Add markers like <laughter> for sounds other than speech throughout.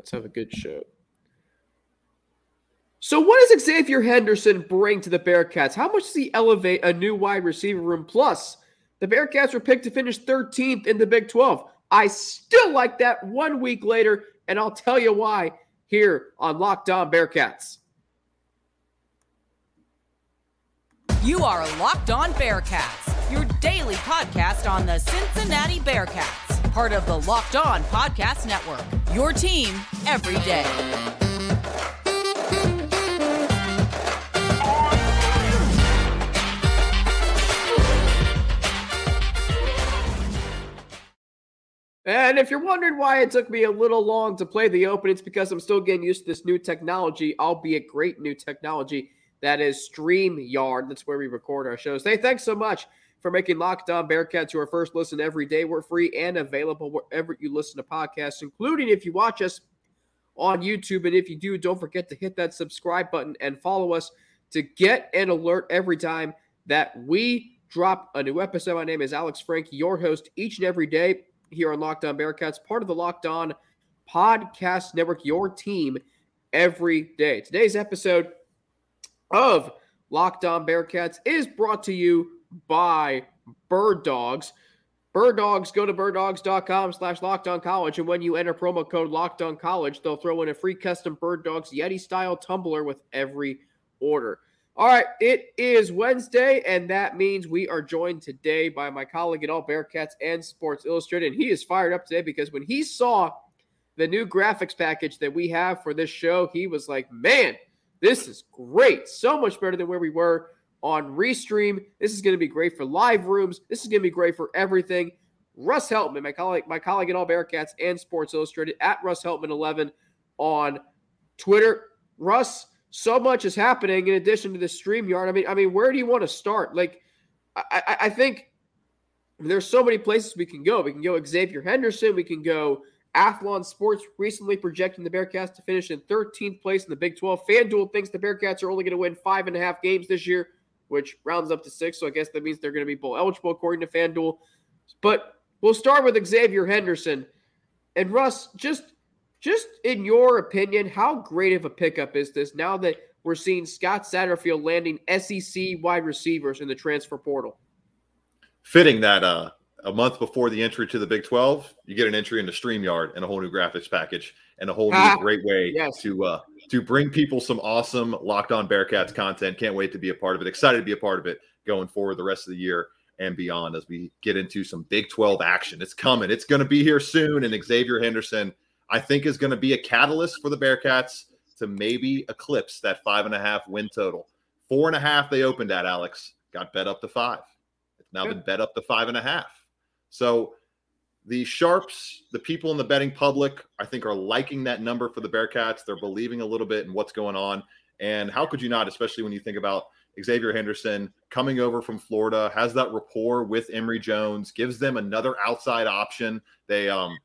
Let's have a good show. So, what does Xzavier Henderson bring to the Bearcats? How much does he elevate a new wide receiver room? Plus, the Bearcats were picked to finish 13th in the Big 12. I still like that one week later, and I'll tell you why here on Locked On Bearcats. You are Locked On Bearcats, your daily podcast on the Cincinnati Bearcats, part of the Locked On Podcast Network. Your team every day. And if you're wondering why it took me a little long to play the open, it's because I'm still getting used to this new technology, albeit great new technology. That is StreamYard. That's where we record our shows. Hey, thanks so much for making Locked On Bearcats your first listen every day. We're free and available wherever you listen to podcasts, including if you watch us on YouTube. And if you do, don't forget to hit that subscribe button and follow us to get an alert every time that we drop a new episode. My name is Alex Frank, your host each and every day here on Locked On Bearcats, part of the Locked On Podcast Network, your team every day. Today's episode of Locked On Bearcats is brought to you by Bird Dogs. Bird Dogs, go to birddogs.com slash college. And when you enter promo code locked on college, they'll throw in a free custom Bird Dogs Yeti style tumbler with every order. All right, it is Wednesday, and that means we are joined today by my colleague at All Bearcats and Sports Illustrated. And he is fired up today because when he saw the new graphics package that we have for this show, he was like, man, this is great. So much better than where we were on Restream. This is going to be great for live rooms. This is going to be great for everything. Russ Heltman, my colleague, my colleague at All Bearcats and Sports Illustrated at Russ Heltman 11 on Twitter. Russ, so much is happening in addition to the StreamYard. I mean, I mean, where do you want to start? Like, I, I think there's so many places we can go. We can go Xzavier Henderson. We can go Athlon Sports recently projecting the Bearcats to finish in 13th place in the Big 12. FanDuel thinks the Bearcats are only going to win five and a half games this year, which rounds up to six. So I guess that means they're going to be bowl eligible according to FanDuel. But we'll start with Xzavier Henderson. And Russ, just just in your opinion, how great of a pickup is this now that we're seeing Scott Satterfield landing SEC wide receivers in the transfer portal? Fitting that uh, a month before the entry to the Big 12, you get an entry into StreamYard and a whole new graphics package and a whole new ah, great way yes. to uh, to bring people some awesome Locked On Bearcats content. Can't wait to be a part of it. Excited to be a part of it going forward the rest of the year and beyond as we get into some Big 12 action. It's coming. It's going to be here soon. And Xzavier Henderson – I think is going to be a catalyst for the Bearcats to maybe eclipse that five and a half win total. Four and a half they opened at, Alex. Got bet up to five. It's now Good. been bet up to five and a half. So the sharps, the people in the betting public, I think are liking that number for the Bearcats. They're believing a little bit in what's going on. And how could you not, especially when you think about Xzavier Henderson coming over from Florida, has that rapport with Emory Jones, gives them another outside option. They um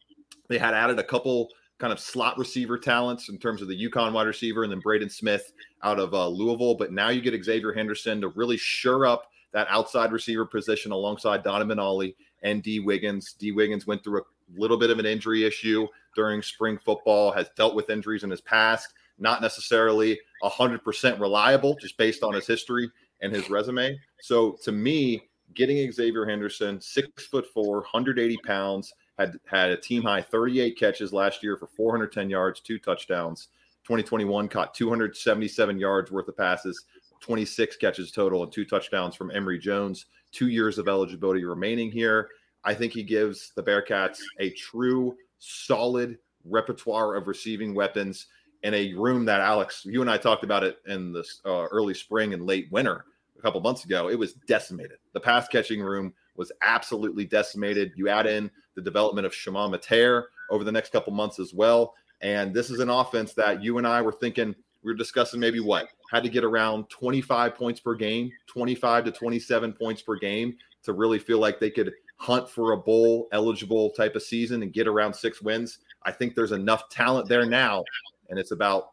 they had added a couple kind of slot receiver talents in terms of the UConn wide receiver and then Braden Smith out of uh, Louisville. But now you get Xzavier Henderson to really sure up that outside receiver position alongside Donovan Ollie and Dee Wiggins. Dee Wiggins went through a little bit of an injury issue during spring football, has dealt with injuries in his past, not necessarily 100% reliable just based on his history and his resume. So to me, getting Xzavier Henderson, six foot four, 180 pounds, had had a team high 38 catches last year for 410 yards, two touchdowns. 2021 caught 277 yards worth of passes, 26 catches total, and two touchdowns from Emory Jones. Two years of eligibility remaining here. I think he gives the Bearcats a true, solid repertoire of receiving weapons in a room that Alex, you and I talked about it in the uh, early spring and late winter a couple months ago. It was decimated. The pass catching room was absolutely decimated. You add in the development of Chamon Metayer over the next couple months as well. And this is an offense that you and I were thinking we were discussing maybe what had to get around 25 points per game, 25 to 27 points per game to really feel like they could hunt for a bowl eligible type of season and get around six wins. I think there's enough talent there now, and it's about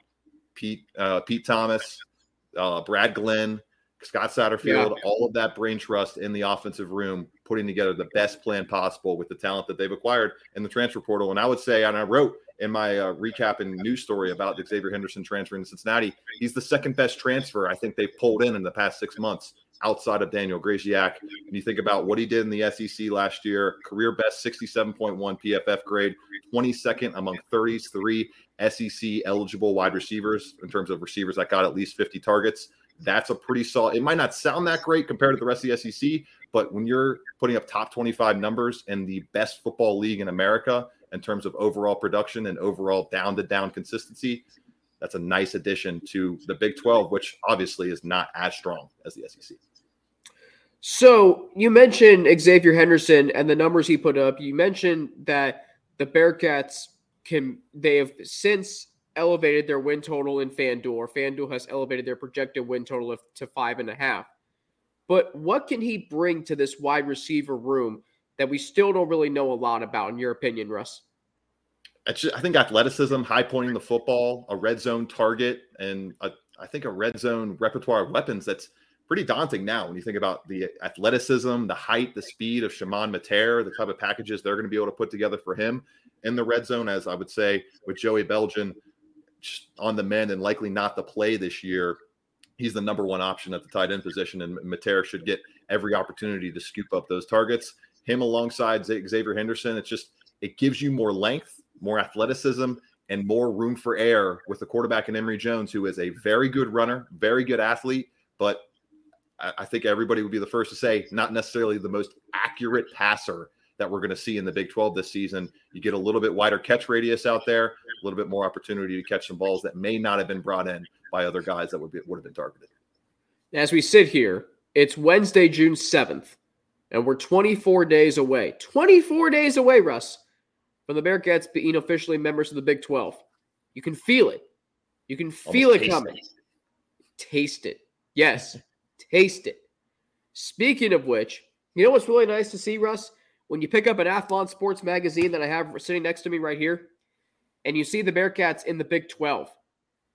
Pete uh, Pete Thomas, uh, Brad Glenn, Scott Satterfield, yeah. all of that brain trust in the offensive room, putting together the best plan possible with the talent that they've acquired in the transfer portal. And I would say, and I wrote in my uh, recap and news story about Xzavier Henderson transferring to Cincinnati. He's the second best transfer I think they've pulled in in the past six months outside of Daniel Grzesiak. And you think about what he did in the SEC last year, career best 67.1 PFF grade, 22nd among 33 SEC eligible wide receivers in terms of receivers that got at least 50 targets. That's a pretty solid. It might not sound that great compared to the rest of the SEC, but when you're putting up top 25 numbers in the best football league in America in terms of overall production and overall down to down consistency, that's a nice addition to the Big 12, which obviously is not as strong as the SEC. So you mentioned Xzavier Henderson and the numbers he put up. You mentioned that the Bearcats can they have since elevated their win total in FanDuel. FanDuel has elevated their projected win total to five and a half. But what can he bring to this wide receiver room that we still don't really know a lot about, in your opinion, Russ? Just, I think athleticism, high pointing the football, a red zone target, and a, I think a red zone repertoire of weapons that's pretty daunting now when you think about the athleticism, the height, the speed of Chamon Metayer, the type of packages they're going to be able to put together for him in the red zone, as I would say with Joey Beljan on the mend and likely not the play this year. He's the number one option at the tight end position, and Metayer should get every opportunity to scoop up those targets. Him alongside Xzavier Henderson, it's just it gives you more length, more athleticism, and more room for air with the quarterback in Emory Jones, who is a very good runner, very good athlete, but I think everybody would be the first to say not necessarily the most accurate passer that we're going to see in the Big 12 this season. You get a little bit wider catch radius out there, a little bit more opportunity to catch some balls that may not have been brought in by other guys that would be would have been targeted. As we sit here, it's Wednesday, June 7th, and we're 24 days away. 24 days away, Russ, from the Bearcats being officially members of the Big 12. You can feel it. You can feel Almost it coming. It. Taste it. Yes, <laughs> taste it. Speaking of which, you know what's really nice to see, Russ? when you pick up an Athlon Sports magazine that I have sitting next to me right here, and you see the Bearcats in the Big 12.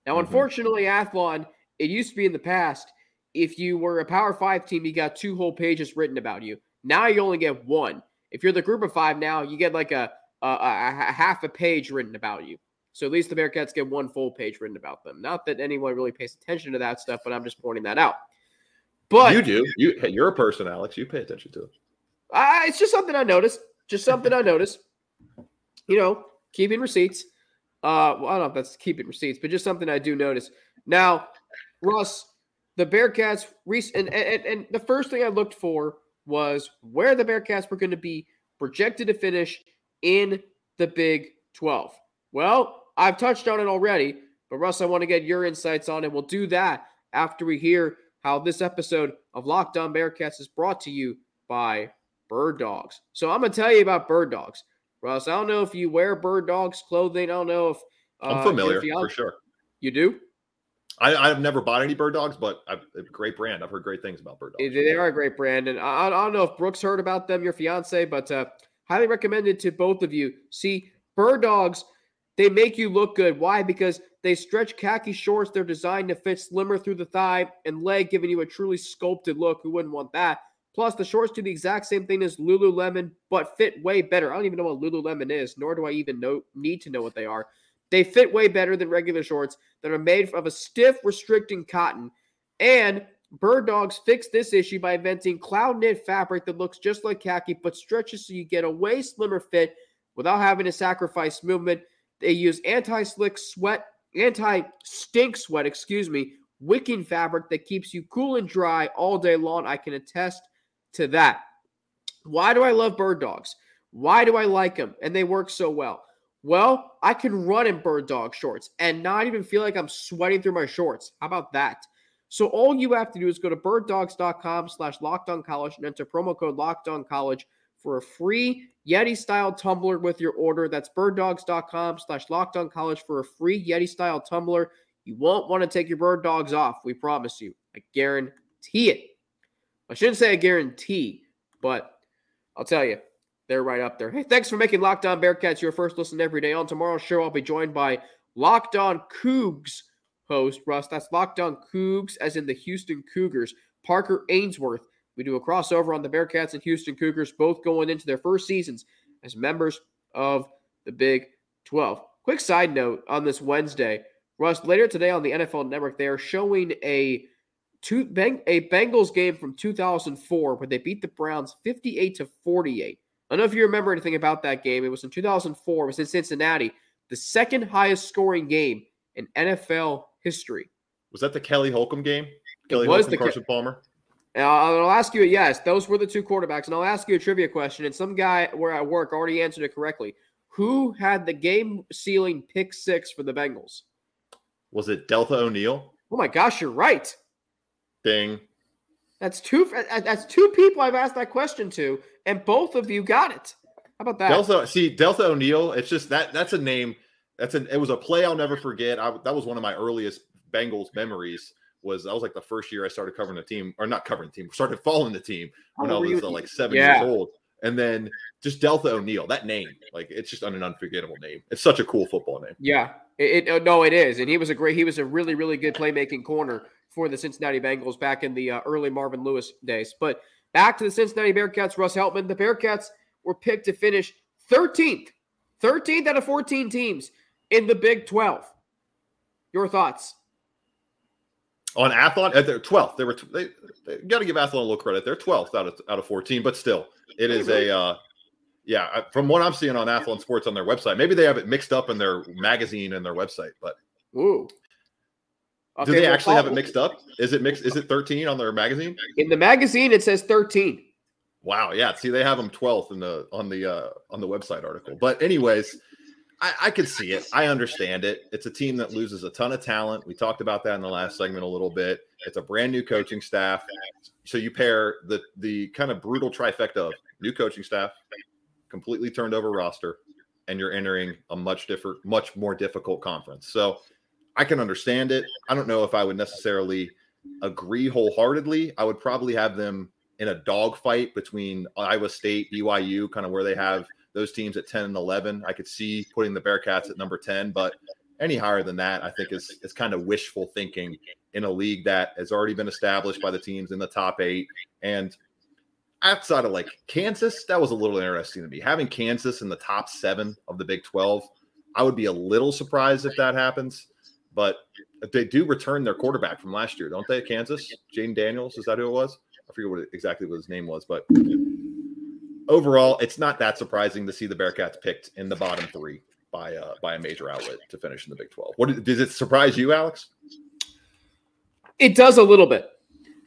Now, mm-hmm. unfortunately, Athlon, it used to be in the past, if you were a Power Five team, you got two whole pages written about you. Now you only get one. If you're the group of five now, you get like a, a, a half a page written about you. So at least the Bearcats get one full page written about them. Not that anyone really pays attention to that stuff, but I'm just pointing that out. But you do. You you're a person, Alex. You pay attention to it. Uh, it's just something I noticed. Just something I noticed. You know, keeping receipts. Uh, well, I don't know if that's keeping receipts, but just something I do notice. Now, Russ, the Bearcats, and, and, and the first thing I looked for was where the Bearcats were going to be projected to finish in the Big 12. Well, I've touched on it already, but Russ, I want to get your insights on it. We'll do that after we hear how this episode of Locked On Bearcats is brought to you by bird dogs. So I'm gonna tell you about bird dogs, Russ. I don't know if you wear bird dogs clothing. I don't know if uh, I'm familiar for sure. You do? I, have never bought any bird dogs, but I've, a great brand. I've heard great things about bird dogs. They are a great brand, and I, I don't know if Brooks heard about them, your fiance, but uh, highly recommended to both of you. See, bird dogs, they make you look good. Why? Because they stretch khaki shorts. They're designed to fit slimmer through the thigh and leg, giving you a truly sculpted look. Who wouldn't want that? Plus, the shorts do the exact same thing as Lululemon, but fit way better. I don't even know what Lululemon is, nor do I even know need to know what they are. They fit way better than regular shorts that are made of a stiff, restricting cotton. And Bird Dogs fixed this issue by inventing cloud knit fabric that looks just like khaki but stretches so you get a way slimmer fit without having to sacrifice movement. They use anti-slick sweat, anti-stink sweat, excuse me, wicking fabric that keeps you cool and dry all day long. I can attest to that. Why do I love bird dogs? Why do I like them? And they work so well. Well, I can run in bird dog shorts and not even feel like I'm sweating through my shorts. How about that? So all you have to do is go to birddogs.com slash college and enter promo code college for a free Yeti style tumbler with your order. That's birddogs.com slash college for a free Yeti style tumbler. You won't want to take your bird dogs off. We promise you. I guarantee it. I shouldn't say a guarantee, but I'll tell you, they're right up there. Hey, thanks for making Locked On Bearcats your first listen every day. On tomorrow's show, I'll be joined by Locked On Cougs host, Russ. That's Locked On Cougs, as in the Houston Cougars. Parker Ainsworth. We do a crossover on the Bearcats and Houston Cougars, both going into their first seasons as members of the Big 12. quick side note on this Wednesday, Russ. Later today on the NFL Network, they are showing a two a Bengals game from 2004 where they beat the Browns 58 to 48. I don't know if you remember anything about that game. It was in 2004. It was in Cincinnati, the second highest scoring game in NFL history. Was that the Kelly Holcomb game? Kelly it was Holcomb, the Carson Ke- Palmer. I'll ask you, yes, those were the two quarterbacks. And I'll ask you a trivia question. And some guy where I work already answered it correctly. Who had the game sealing pick six for the Bengals? Was it Deltha O'Neal? Oh my gosh, you're right. Ding. That's two. That's two people I've asked that question to, and both of you got it. How about that? Deltha, see Deltha O'Neal. It's just that that's a name. That's an. It was a play I'll never forget. I, that was one of my earliest Bengals memories. Was that was like the first year I started covering the team, or not covering the team, started following the team when oh, I was uh, like seven yeah. years old. And then just Deltha O'Neal, that name, like it's just an unforgettable name. It's such a cool football name. Yeah, it, it no, it is, and he was a great. He was a really, really good playmaking corner for the Cincinnati Bengals back in the uh, early Marvin Lewis days. But back to the Cincinnati Bearcats, Russ Heltman. The Bearcats were picked to finish 13th, 13th out of 14 teams in the Big 12. Your thoughts? On Athlon, at their 12th, they were they, they got to give Athlon a little credit. They're 12th out of out of 14, but still, it is a uh, yeah. From what I'm seeing on Athlon Sports on their website, maybe they have it mixed up in their magazine and their website, but Ooh. Okay, Do they actually have it mixed up? Is it mixed? Is it 13 on their magazine? In the magazine, it says 13. Wow. Yeah. See, they have them 12th in the on the uh on the website article. But anyways, I, I can see it. I understand it. It's a team that loses a ton of talent. We talked about that in the last segment a little bit. It's a brand new coaching staff. So you pair the the kind of brutal trifecta of new coaching staff, completely turned over roster, and you're entering a much different, much more difficult conference. So I can understand it. I don't know if I would necessarily agree wholeheartedly. I would probably have them in a dogfight between Iowa State, BYU, kind of where they have those teams at 10 and 11. I could see putting the Bearcats at number 10, but any higher than that, I think is is kind of wishful thinking in a league that has already been established by the teams in the top eight. And outside of like Kansas, that was a little interesting to me. Having Kansas in the top seven of the Big 12, I would be a little surprised if that happens. But they do return their quarterback from last year, don't they? Kansas, Jayden Daniels, is that who it was? I forget what exactly what his name was, but overall, it's not that surprising to see the Bearcats picked in the bottom three by uh, by a major outlet to finish in the Big Twelve. What does it surprise you, Alex? It does a little bit.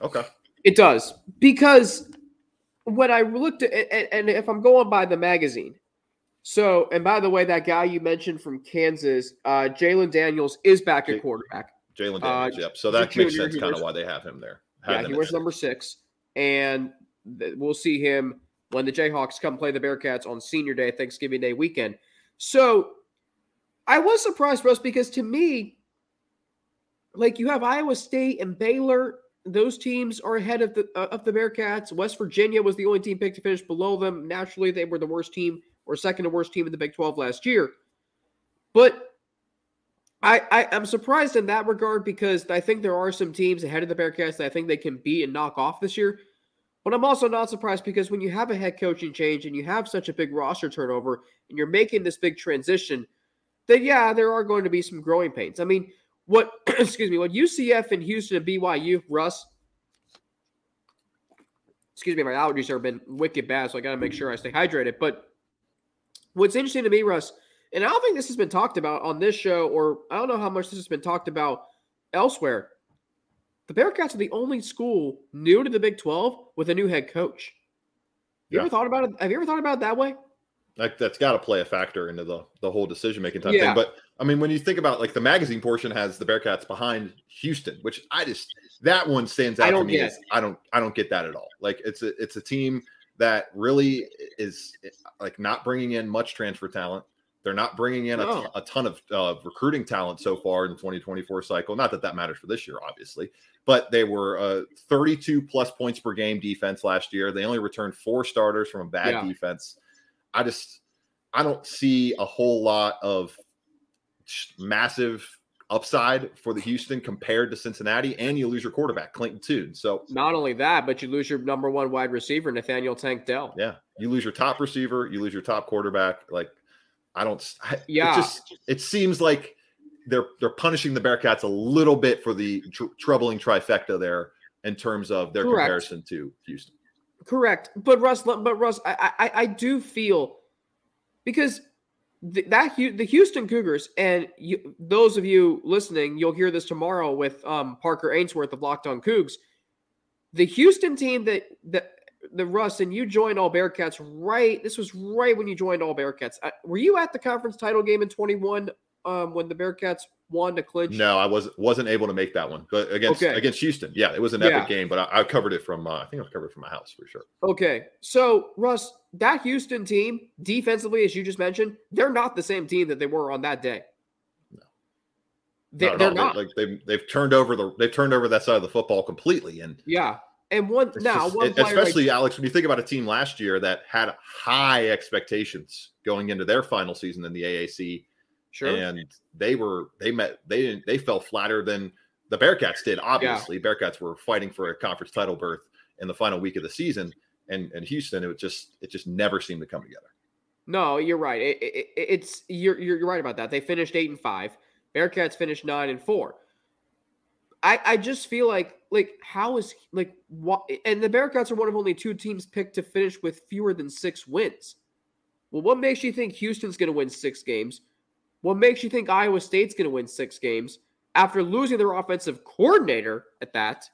Okay, it does because when I looked at and if I'm going by the magazine, so, and by the way, that guy you mentioned from Kansas, uh, Jalon Daniels, is back at quarterback. Jalon uh, Daniels, uh, yep. So that makes sense kind of why they have him there. yeah, he wears number six. And th- we'll see him when the Jayhawks come play the Bearcats on senior day, Thanksgiving Day weekend. So I was surprised, Russ, because to me, like you have Iowa State and Baylor, those teams are ahead of the uh, of the Bearcats. West Virginia was the only team picked to finish below them. Naturally, they were the worst team or second to worst team in the Big 12 last year. But I, I am surprised in that regard because I think there are some teams ahead of the Bearcats that I think they can beat and knock off this year. But I'm also not surprised because when you have a head coaching change and you have such a big roster turnover and you're making this big transition, then yeah, there are going to be some growing pains. I mean, what <clears throat> excuse me, what UCF and Houston and BYU, Russ, excuse me, my allergies have been wicked bad, so I got to make sure I stay hydrated. But What's interesting to me, Russ, and I don't think this has been talked about on this show, or I don't know how much this has been talked about elsewhere. The Bearcats are the only school new to the Big 12 with a new head coach. You yeah. ever thought about it? Have you ever thought about it that way? Like that's got to play a factor into the the whole decision making type yeah. thing. But I mean, when you think about like the magazine portion has the Bearcats behind Houston, which I just that one stands out to me. As, I don't I don't get that at all. Like it's a it's a team that really is like not bringing in much transfer talent. They're not bringing in no. a, ton of uh, recruiting talent so far in the 2024 cycle. Not that that matters for this year, obviously, but they were uh, 32 plus points per game defense last year. They only returned four starters from a bad yeah. defense. I just, I don't see a whole lot of massive upside for the Houston compared to Cincinnati, and you lose your quarterback, Clayton Tune. So not only that, but you lose your number one wide receiver, Nathaniel Tank Dell. Yeah. You lose your top receiver, you lose your top quarterback. Like I don't. I, yeah, it just it seems like they're they're punishing the Bearcats a little bit for the tr- troubling trifecta there in terms of their Correct. comparison to Houston. Correct, but Russ, but Russ, I I, I do feel because the, that the Houston Cougars and you, those of you listening, you'll hear this tomorrow with um, Parker Ainsworth of Locked On Cougs. The Houston team that that the Russ and you joined All Bearcats right. This was right when you joined All Bearcats. Uh, were you at the conference title game in twenty one um, when the Bearcats won to clinch? No, I was wasn't able to make that one, but against okay. against Houston, yeah, it was an epic yeah. game. But I, I, covered it from uh, I think I covered it from my house for sure. Okay, so Russ, that Houston team defensively, as you just mentioned, they're not the same team that they were on that day. No, they, not they're not. They, like they've they've turned over the they've turned over that side of the football completely, and yeah. And one now, just, one especially like, Alex, when you think about a team last year that had high expectations going into their final season in the AAC, Sure. And they were they met they didn't they fell flatter than the Bearcats did. Obviously, yeah. Bearcats were fighting for a conference title berth in the final week of the season, and and Houston it just it just never seemed to come together. No, you're right. It, it, it's you're you're right about that. They finished eight and five. Bearcats finished nine and four. I I just feel like like how is like what and the Bearcats are one of only two teams picked to finish with fewer than six wins. Well, what makes you think Houston's going to win six games? What makes you think Iowa State's going to win six games after losing their offensive coordinator at that?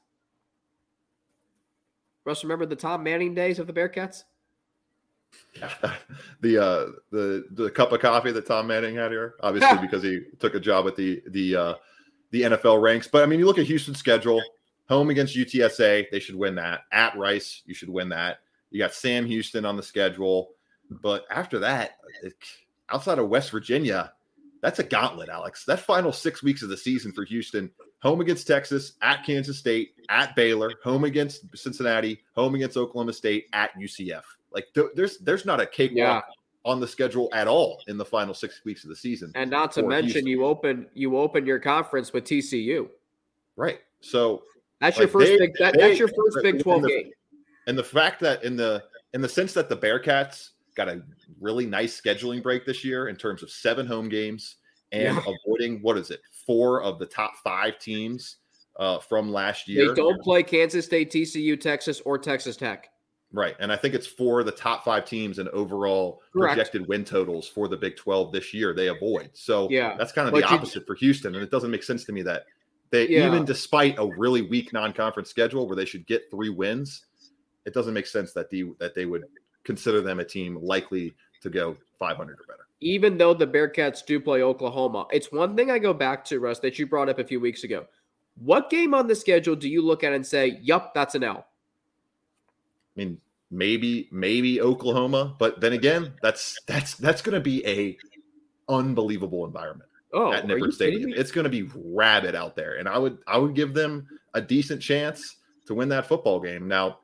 Russ, remember the Tom Manning days of the Bearcats? Yeah, <laughs> the uh, the the cup of coffee that Tom Manning had here, obviously because he took a job at the the uh, the NFL ranks. But I mean, you look at Houston's schedule: home against UTSA, they should win that. At Rice, you should win that. You got Sam Houston on the schedule, but after that, outside of West Virginia, that's a gauntlet, Alex. That final six weeks of the season for Houston home against Texas, at Kansas State, at Baylor, home against Cincinnati, home against Oklahoma State, at UCF. Like th- there's there's not a cakewalk yeah. on the schedule at all in the final six weeks of the season. And not to mention Houston. you open you open your conference with TCU. Right. So that's like your first they, big that, they, that's your first Big 12 the, game. And the fact that in the in the sense that the Bearcats got a really nice scheduling break this year in terms of seven home games and yeah. avoiding what is it, four of the top five teams uh, from last year. They don't play Kansas State, TCU, Texas, or Texas Tech. Right. And I think it's for the top five teams and overall Correct. projected win totals for the Big 12 this year they avoid. So yeah. that's kind of but the opposite you, for Houston. And it doesn't make sense to me that they, yeah. even despite a really weak non conference schedule where they should get three wins, it doesn't make sense that, the, that they would consider them a team likely to go 500 or better. Even though the Bearcats do play Oklahoma, it's one thing I go back to, Russ, that you brought up a few weeks ago. What game on the schedule do you look at and say, "Yup, that's an L"? I mean, maybe maybe Oklahoma, but then again, that's that's that's going to be a unbelievable environment oh, at Nippert Stadium. It's going to be rabid out there, and I would I would give them a decent chance to win that football game. Now,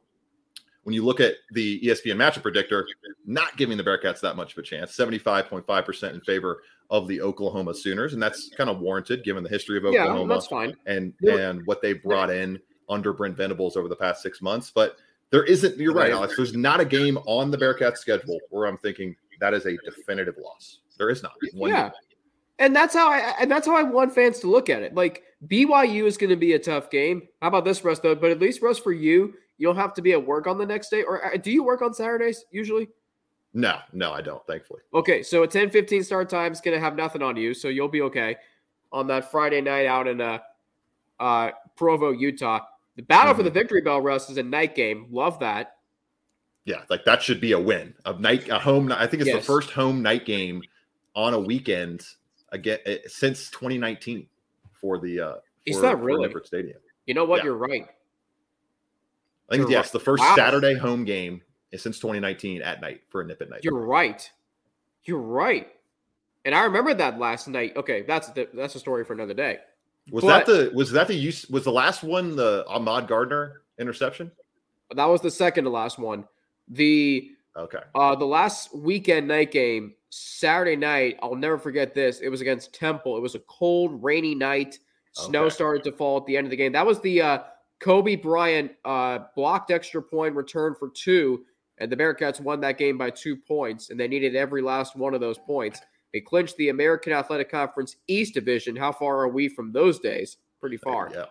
when you look at the ESPN matchup predictor, not giving the Bearcats that much of a chance, 75.5% in favor of the Oklahoma Sooners. And that's kind of warranted given the history of Oklahoma. Yeah, that's fine. And, and what they brought in under Brent Venables over the past six months. But there isn't, you're right, Alex. There's not a game on the Bearcats schedule where I'm thinking that is a definitive loss. There is not. One yeah. Game. And that's how I and that's how I want fans to look at it. Like BYU is going to be a tough game. How about this, Russ? Though, but at least Russ, for you, you don't have to be at work on the next day. Or uh, do you work on Saturdays usually? No, no, I don't, thankfully. Okay, so a 10 15 start time is going to have nothing on you. So you'll be okay on that Friday night out in uh, uh, Provo, Utah. The battle mm-hmm. for the mm-hmm. victory bell, Russ, is a night game. Love that. Yeah, like that should be a win. A night, a home. I think it's yes. the first home night game on a weekend again eh, since 2019 for the. uh for, Is that really? Stadium. You know what? Yeah. You're right. I think yes, right. the first wow. Saturday home game since 2019 at night for a Nippert night. You're right. You're right. And I remember that last night. Okay, that's the, that's a story for another day. Was but, that the was that the use was the last one the Ahmad Gardner interception? That was the second to last one. The okay. Uh the last weekend night game, Saturday night, I'll never forget this. It was against Temple. It was a cold, rainy night. Snow okay. started to fall at the end of the game. That was the uh Coby Bryant uh, blocked extra point return for two, and the Bearcats won that game by two points, and they needed every last one of those points. They clinched the American Athletic Conference East Division. How far are we from those days? Pretty far. Yeah.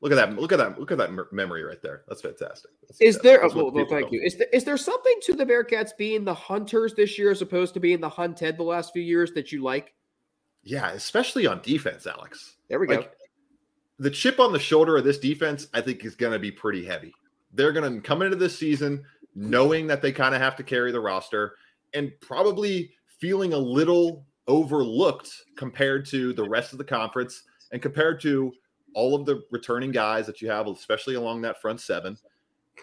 Look at that! Look at that! Look at that memory right there. That's fantastic. That's is fantastic. there? well, well thank you. Is there, is there something to the Bearcats being the hunters this year as opposed to being the hunted the last few years that you like? Yeah, especially on defense, Alex. There we like, go. The chip on the shoulder of this defense, I think, is going to be pretty heavy. They're going to come into this season knowing that they kind of have to carry the roster and probably feeling a little overlooked compared to the rest of the conference and compared to all of the returning guys that you have, especially along that front seven,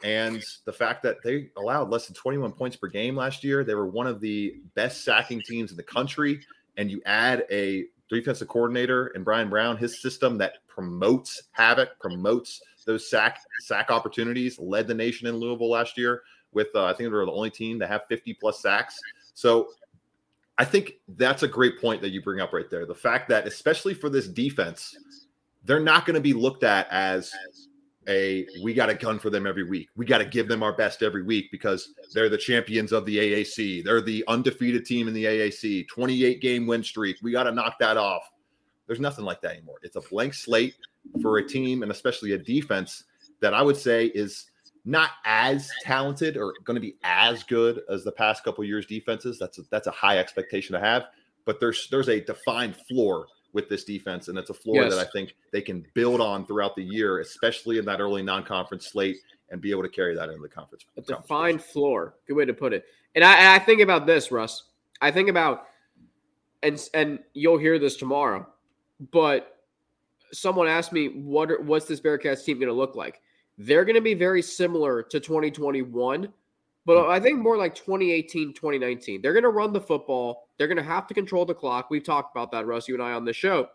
and the fact that they allowed less than 21 points per game last year. They were one of the best sacking teams in the country. And you add a defensive coordinator and Bryan Brown, his system that promotes havoc, promotes those sack sack opportunities, led the nation in Louisville last year with uh, I think they were the only team to have 50 plus sacks. So I think that's a great point that you bring up right there. The fact that especially for this defense, they're not going to be looked at as a we got a gun for them every week. We got to give them our best every week because they're the champions of the AAC. They're the undefeated team in the AAC. 28 game win streak. We got to knock that off. There's nothing like that anymore. It's a blank slate for a team and especially a defense that I would say is not as talented or going to be as good as the past couple years defenses. That's a, that's a high expectation to have, but there's there's a defined floor with this defense, and it's a floor yes. that I think they can build on throughout the year, especially in that early non-conference slate, and be able to carry that into the conference. A defined floor, good way to put it. And I, and I think about this, Russ. I think about, and and you'll hear this tomorrow, but someone asked me what are, what's this Bearcats team going to look like. They're going to be very similar to 2021 but I think more like 2018, 2019. They're going to run the football. They're going to have to control the clock. We've talked about that, Russ, you and I on the show.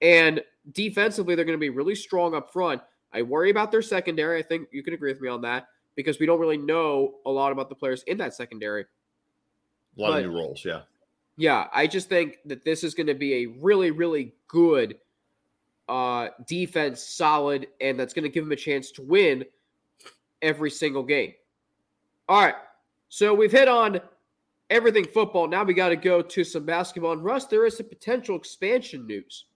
And defensively, they're going to be really strong up front. I worry about their secondary. I think you can agree with me on that because we don't really know a lot about the players in that secondary. A lot but, of new roles, yeah. Yeah, I just think that this is going to be a really, really good uh, defense, solid, and that's going to give them a chance to win every single game. All right. So we've hit on everything football. Now we got to go to some basketball. And Russ, there is some potential expansion news.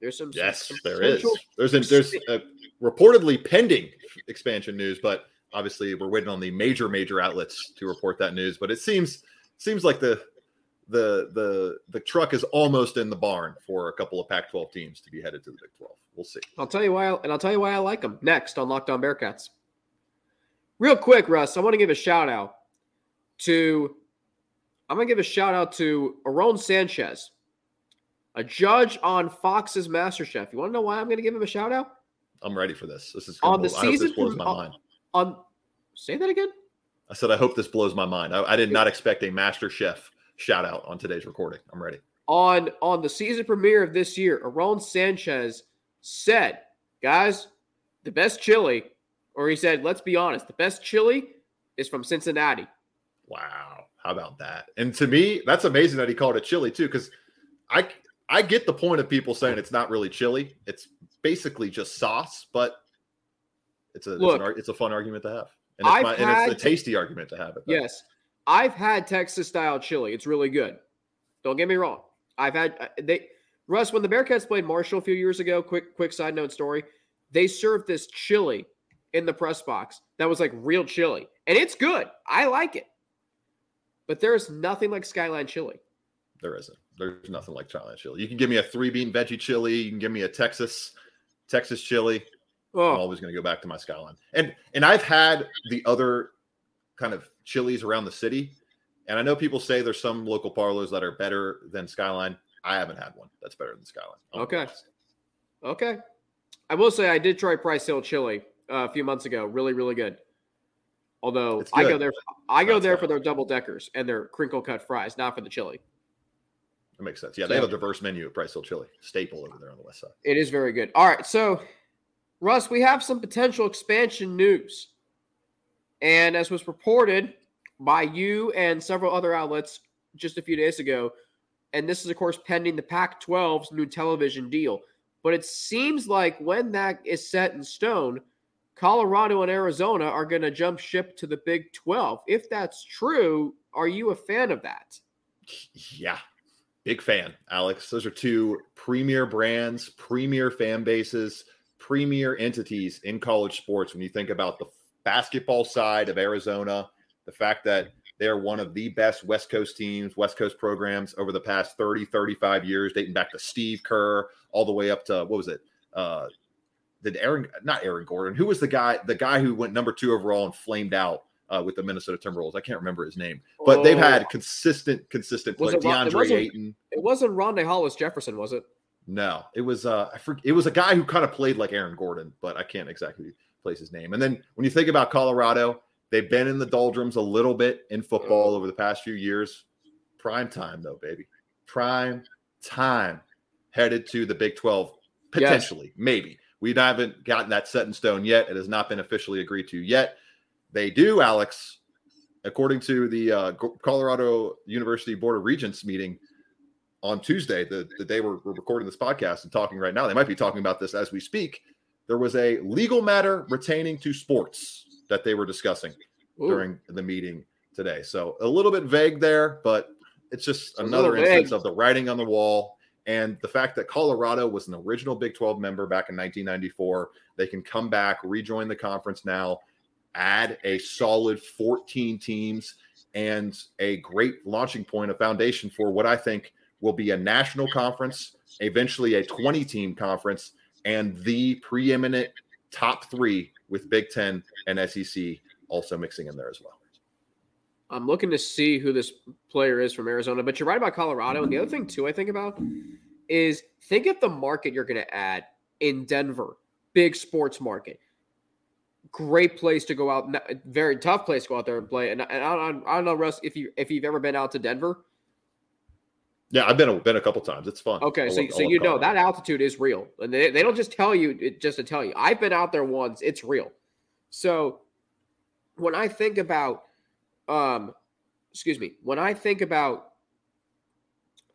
There's some yes, some there is. There's a, there's a reportedly pending expansion news, but obviously we're waiting on the major major outlets to report that news. But it seems seems like the the the the truck is almost in the barn for a couple of Pac-12 teams to be headed to the Big 12. We'll see. I'll tell you why, and I'll tell you why I like them next on Locked On Bearcats. Real quick, Russ, I want to give a shout out to I'm gonna give a shout out to Aaron Sanchez, a judge on Fox's MasterChef. You want to know why I'm gonna give him a shout out? I'm ready for this. This is on the season. this blows my on, mind. On say that again. I said I hope this blows my mind. I, I did not expect a MasterChef shout out on today's recording. I'm ready. On on the season premiere of this year, Aaron Sanchez said, "Guys, the best chili or he said, let's be honest, the best chili is from Cincinnati. Wow. How about that? And to me, that's amazing that he called it chili too, because I I get the point of people saying it's not really chili. It's basically just sauce, but it's a Look, it's, an, it's a fun argument to have. And it's, my, and it's a tasty argument to have. Yes. I've had Texas style chili. It's really good. Don't get me wrong. I've had uh, they Russ when the Bearcats played Marshall a few years ago. Quick quick side note story. They served this chili in the press box that was like real chili. And it's good. I like it. But there's nothing like Skyline chili. There isn't. There's nothing like Skyline chili. You can give me a three bean veggie chili. You can give me a Texas Texas chili. Oh. I'm always going to go back to my Skyline. And and I've had the other kind of chilies around the city. And I know people say there's some local parlors that are better than Skyline. I haven't had one that's better than Skyline. Okay. Okay. I will say I did try Price Hill chili uh, a few months ago. Really, really good. Although I go there, I go there for their double deckers and their crinkle cut fries, not for the chili. That makes sense. Yeah, they have a diverse menu at Price Hill Chili, staple over there on the west side. It is very good. All right, so Russ, we have some potential expansion news, and as was reported by you and several other outlets just a few days ago, and this is of course pending the Pac-12's new television deal. But it seems like when that is set in stone, Colorado and Arizona are going to jump ship to the Big 12. If that's true, are you a fan of that? Yeah. Big fan, Alex. Those are two premier brands, premier fan bases, premier entities in college sports. When you think about the basketball side of Arizona, the fact that they're one of the best West Coast teams, West Coast programs over the past 30, 35 years, dating back to Steve Kerr, all the way up to what was it? Uh, did Aaron, not Aaron Gordon, who was the guy, the guy who went number two overall and flamed out uh, with the Minnesota Timberwolves? I can't remember his name, but oh. they've had consistent, consistent play. DeAndre it Ayton. It wasn't Rondae Hollis Jefferson, was it? No, it was uh, I forget, it was a guy who kind of played like Aaron Gordon, but I can't exactly place his name. And then when you think about Colorado, they've been in the doldrums a little bit in football over the past few years. Prime time though, baby, prime time headed to the Big Twelve potentially, yes. maybe. We haven't gotten that set in stone yet. It has not been officially agreed to yet. They do, Alex, according to the uh, Colorado University Board of Regents meeting on Tuesday, the, the day we're, we're recording this podcast and talking right now. They might be talking about this as we speak. There was a legal matter retaining to sports that they were discussing Ooh. during the meeting today. So a little bit vague there, but it's just another instance of the writing on the wall and the fact that Colorado was an original Big 12 member back in 1994, they can come back, rejoin the conference now, add a solid 14 teams and a great launching point, a foundation for what I think will be a national conference, eventually a 20 team conference, and the preeminent top three with Big 10 and SEC also mixing in there as well. I'm looking to see who this player is from Arizona, but you're right about Colorado. And the other thing, too, I think about is think of the market you're going to add in Denver, big sports market. Great place to go out. Very tough place to go out there and play. And, and I, don't, I don't know, Russ, if you if you've ever been out to Denver. Yeah, I've been been a couple times. It's fun. Okay, so, so you know that altitude is real, and they, they don't just tell you just to tell you. I've been out there once; it's real. So when I think about um, excuse me, when I think about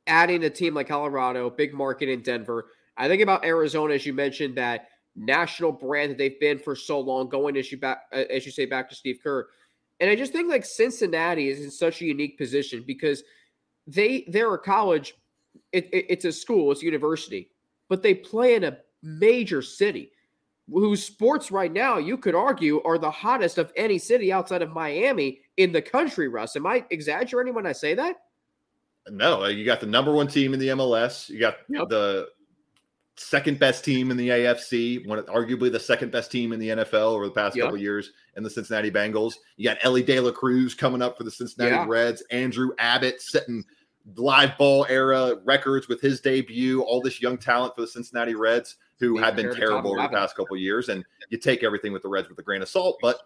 adding a team like Colorado, big market in Denver, I think about Arizona, as you mentioned, that national brand that they've been for so long, going as you back uh, as you say back to Steve Kerr, and I just think like Cincinnati is in such a unique position because they they're a college, it, it, it's a school, it's a university, but they play in a major city whose sports right now you could argue are the hottest of any city outside of Miami in the country, Russ. Am I exaggerating when I say that? No, uh, you got the number one team in the MLS. You got yep. the second best team in the AFC, one arguably the second best team in the NFL over the past yep. couple years, in the Cincinnati Bengals. You got Elly De La Cruz coming up for the Cincinnati yeah. Reds. Andrew Abbott setting live ball era records with his debut. All this young talent for the Cincinnati Reds who have been terrible over the past couple years. And you take everything with the Reds with a grain of salt, but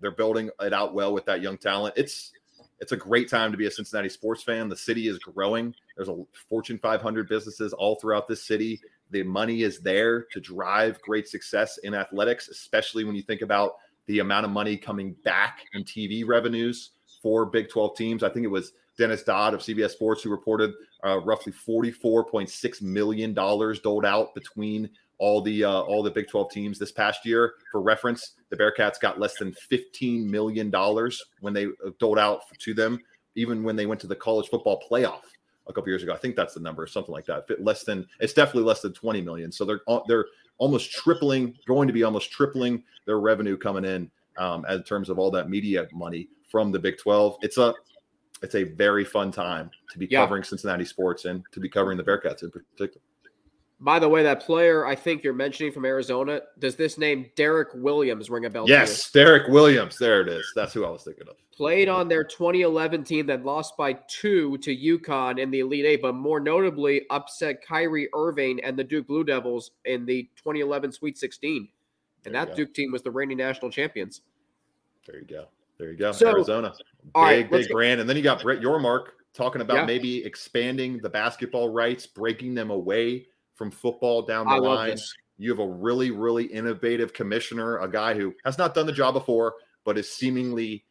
they're building it out well with that young talent. It's it's a great time to be a Cincinnati sports fan. The city is growing. There's a Fortune 500 businesses all throughout this city. The money is there to drive great success in athletics, especially when you think about the amount of money coming back in TV revenues for Big 12 teams. I think it was Dennis Dodd of CBS Sports who reported uh, roughly $44.6 million doled out between all the uh, all the Big 12 teams this past year. For reference, the Bearcats got less than 15 million dollars when they uh, doled out to them, even when they went to the college football playoff a couple years ago. I think that's the number, something like that. Less than it's definitely less than 20 million. So they're uh, they're almost tripling, going to be almost tripling their revenue coming in um, in terms of all that media money from the Big 12. It's a it's a very fun time to be yeah. covering Cincinnati sports and to be covering the Bearcats in particular. By the way, that player I think you're mentioning from Arizona, does this name Derrick Williams ring a bell? Yes, Derrick Williams. There it is. That's who I was thinking of. Played on their 2011 team that lost by two to UConn in the Elite Eight, but more notably upset Kyrie Irving and the Duke Blue Devils in the 2011 Sweet 16. And that Duke team was the reigning national champions. There you go. There you go. So, Arizona. Big, right, big brand. And then you got Brett Yormark talking about yeah. maybe expanding the basketball rights, breaking them away from football down the I line. You have a really, really innovative commissioner, a guy who has not done the job before, but is seemingly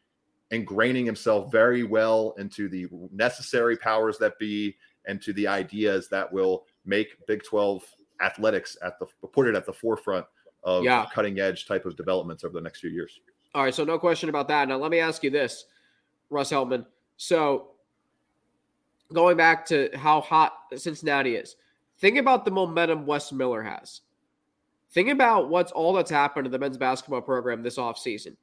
ingraining himself very well into the necessary powers that be and to the ideas that will make Big 12 athletics at the put it at the forefront of yeah. cutting edge type of developments over the next few years. All right, so no question about that. Now let me ask you this, Russ Heltman. So going back to how hot Cincinnati is, think about the momentum Wes Miller has. Think about what's all that's happened to the men's basketball program this offseason.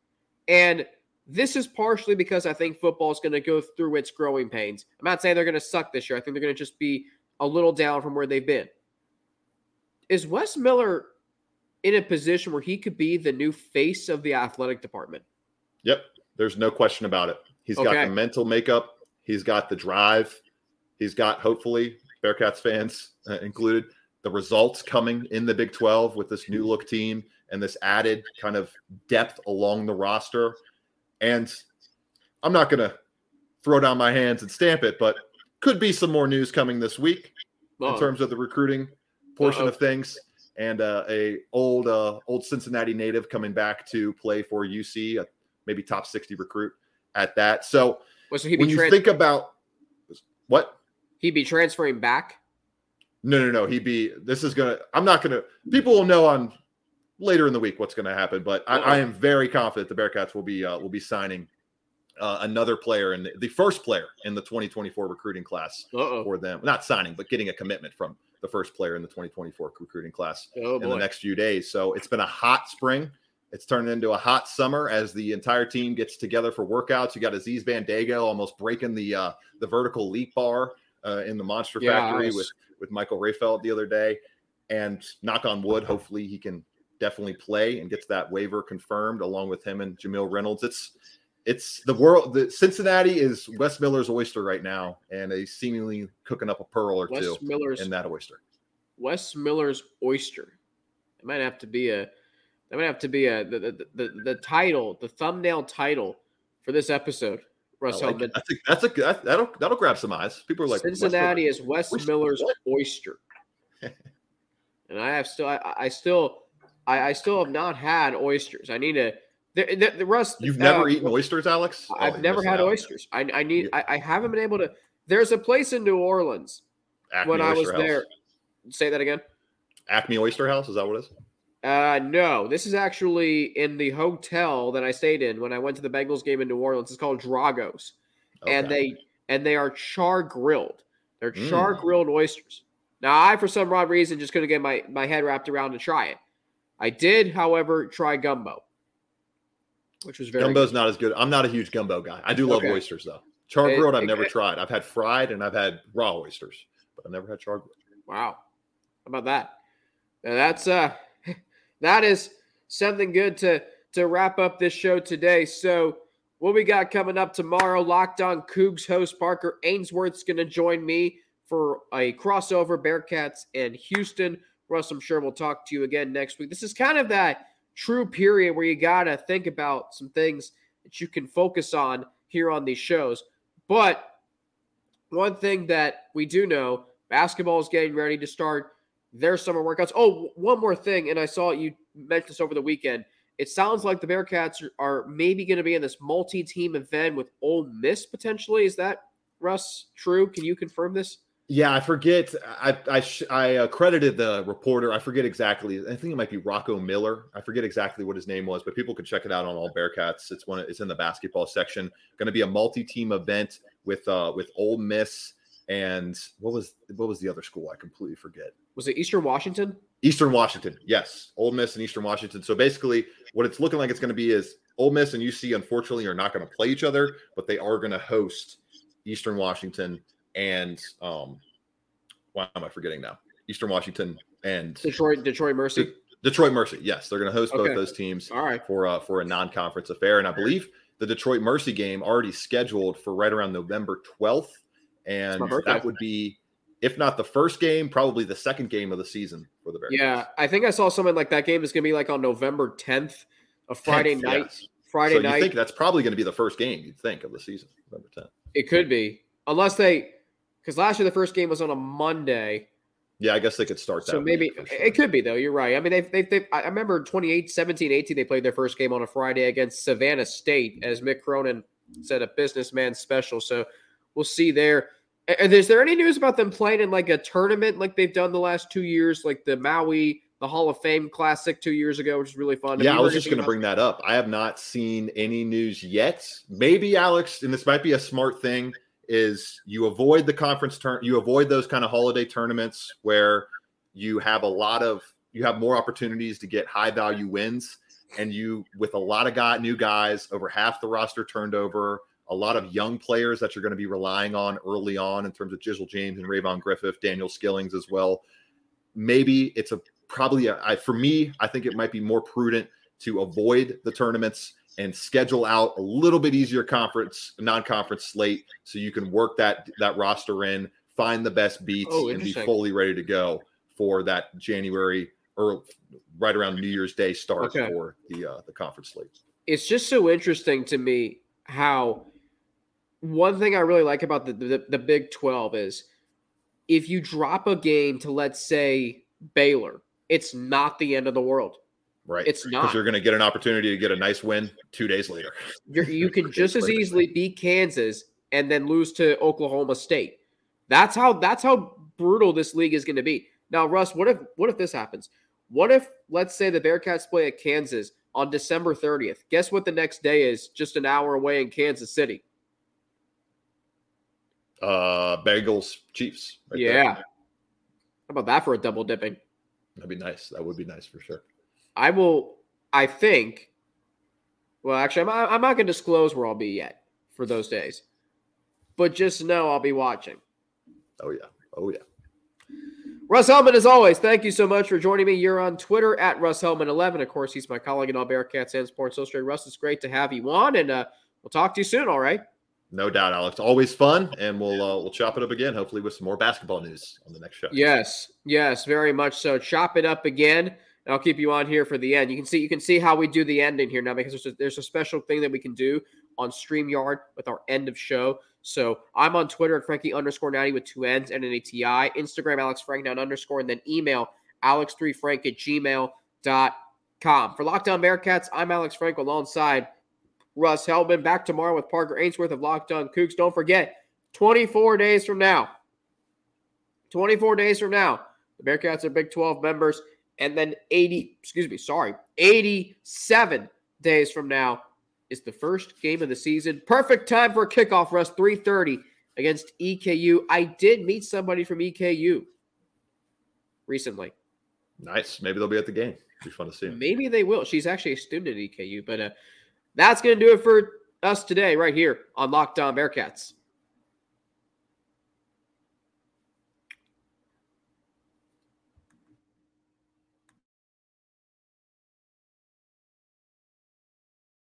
And this is partially because I think football is going to go through its growing pains. I'm not saying they're going to suck this year. I think they're going to just be a little down from where they've been. Is Wes Miller in a position where he could be the new face of the athletic department? Yep. There's no question about it. He's okay. got the mental makeup, he's got the drive, he's got, hopefully, Bearcats fans uh, included, the results coming in the Big 12 with this new look team and this added kind of depth along the roster. And I'm not going to throw down my hands and stamp it, but could be some more news coming this week Uh-oh. in terms of the recruiting portion Uh-oh. of things. And uh, a old uh, old Cincinnati native coming back to play for UC, maybe top 60 recruit at that. So, well, so when you think about what he'd be transferring back. No, no, no. He'd be. This is gonna. I'm not gonna. People will know on later in the week what's going to happen, but I, I, am very confident the Bearcats will be uh, will be signing uh, another player and the, the, first player in the 2024 recruiting class Uh-oh. for them. Not signing, but getting a commitment from the first player in the 2024 recruiting class oh, in the next few days. So it's been a hot spring. It's turned into a hot summer as the entire team gets together for workouts. You got Aziz Bandaogo almost breaking the uh, the vertical leap bar uh, in the Monster yeah, Factory was... with with Michael Rayfeld the other day. And knock on wood, hopefully he can definitely play and gets that waiver confirmed along with him and Jamille Reynolds. It's it's the world. The Cincinnati is Wes Miller's oyster right now, and he's seemingly cooking up a pearl or Wes two Miller's, in that oyster. Wes Miller's oyster. It might have to be a. That might have to be a the, the, the, the title, the thumbnail title for this episode. Russ I, like I think that's a that, that'll that'll grab some eyes. People are like Cincinnati West is Wes Miller's oyster, <laughs> and I have still I, I still I, I, still have not had oysters. I need to the, the, the Russ. You've never uh, eaten oysters, Alex? I've oh, never had oysters. I, I need. I, I, haven't been able to. There's a place in New Orleans Acme when I was House. there. Say that again. Acme Oyster House. Is that what it is? Uh, no. This is actually in the hotel that I stayed in when I went to the Bengals game in New Orleans. It's called Dragos, okay. and they and they are char grilled. They're char grilled mm. oysters. Now, I for some odd reason just couldn't get my my head wrapped around to try it. I did, however, try gumbo which was very gumbo's good. not as good. I'm not a huge gumbo guy. I do love okay. oysters though. Char grilled, I've never it, tried. I've had fried and I've had raw oysters, but I've never had char grilled. Wow, how about that? Now that's uh, that is something good to to wrap up this show today. So what we got coming up tomorrow? Locked on Cougs host Parker Ainsworth's going to join me for a crossover Bearcats and Houston. Russ, I'm sure we'll talk to you again next week. This is kind of that true period where you got to think about some things that you can focus on here on these shows. But one thing that we do know basketball is getting ready to start their summer workouts. Oh, one more thing, and I saw you mentioned this over the weekend. It sounds like the Bearcats are, maybe going to be in this multi team event with Ole Miss potentially. Is that, Russ, true? Can you confirm this? Yeah, I forget. I I, I uh, credited the reporter. I forget exactly. I think it might be Rocco Miller. I forget exactly what his name was, but people can check it out on all Bearcats. It's one. It's in the basketball section. Going to be a multi-team event with uh with Ole Miss and what was what was the other school? I completely forget. Was it Eastern Washington? Eastern Washington. Yes, Ole Miss and Eastern Washington. So basically, what it's looking like it's going to be is Ole Miss and UC unfortunately are not going to play each other, but they are going to host Eastern Washington and um, why am I forgetting now? Eastern Washington and Detroit, Detroit Mercy. De- Detroit Mercy. Yes, they're going to host okay. both those teams. All right. for uh, for a non-conference affair, and I believe the Detroit Mercy game already scheduled for right around November twelfth, and that would be, if not the first game, probably the second game of the season for the Bears. Yeah, I think I saw something like that game is going to be like on November tenth, a Friday 10th, night. Yes. Friday so night. You think that's probably going to be the first game? You'd think of the season, November tenth. It could be, unless they because last year the first game was on a Monday. Yeah, I guess they could start that. So maybe sure. it could be though. You're right. I mean, they've, they've, they've I remember 28, 17, 18, they played their first game on a Friday against Savannah State, as Mick Cronin said, a businessman special. So we'll see there. And is there any news about them playing in like a tournament like they've done the last two years, like the Maui, the Hall of Fame Classic two years ago, which is really fun? Yeah, I was just going to bring that up. I have not seen any news yet. Maybe Alex, and this might be a smart thing is you avoid the conference turn, you avoid those kind of holiday tournaments where you have a lot of you have more opportunities to get high value wins, and you with a lot of got new guys, over half the roster turned over, a lot of young players that you're going to be relying on early on in terms of Jizzle James and Rayvon Griffith, Daniel Skillings as well. Maybe it's a probably a, I, for me, I think it might be more prudent to avoid the tournaments and schedule out a little bit easier conference non-conference slate so you can work that that roster in find the best beats oh, and be fully ready to go for that january or right around new year's day start okay. for the uh, the conference slate it's just so interesting to me how one thing i really like about the, the, the big 12 is if you drop a game to let's say baylor it's not the end of the world Right. It's not. Because you're going to get an opportunity to get a nice win two days later. <laughs> You're, you can just as easily beat Kansas and then lose to Oklahoma State. That's how that's how brutal this league is going to be. Now, Russ, what if what if this happens? What if let's say the Bearcats play at Kansas on December 30th? Guess what the next day is just an hour away in Kansas City? Uh Bengals Chiefs. Right yeah. There. How about that for a double dipping? That'd be nice. That would be nice for sure. I will, I think, well, actually, I'm, I'm not going to disclose where I'll be yet for those days, but just know I'll be watching. Oh, yeah. Oh, yeah. Russ Heltman, as always, thank you so much for joining me. You're on Twitter at Russ Heltman11. Of course, he's my colleague in all Bearcats and Sports Illustrated. Russ, it's great to have you on, and uh, we'll talk to you soon. All right. No doubt, Alex. Always fun, and we'll uh, we'll chop it up again. Hopefully, with some more basketball news on the next show. Yes, yes, very much so. Chop it up again. I'll keep you on here for the end. You can see you can see how we do the ending here now because there's a, there's a special thing that we can do on StreamYard with our end of show. So I'm on Twitter at Frankie underscore Natty with two N's and an ATI. Instagram Alex Frank now underscore and then email Alex3Frank at gmail.com. For Locked On Bearcats, I'm Alex Frank alongside Russ Heltman. Back tomorrow with Parker Ainsworth of Locked On Cougs. Don't forget, 24 days from now, 24 days from now, the Bearcats are Big 12 members. And then 80, excuse me, sorry, 87 days from now is the first game of the season. Perfect time for a kickoff, Russ, 3.30 against EKU. I did meet somebody from EKU recently. Nice. Maybe they'll be at the game. Be fun to see. Maybe they will. She's actually a student at EKU. But uh, that's going to do it for us today, right here on Locked On Bearcats.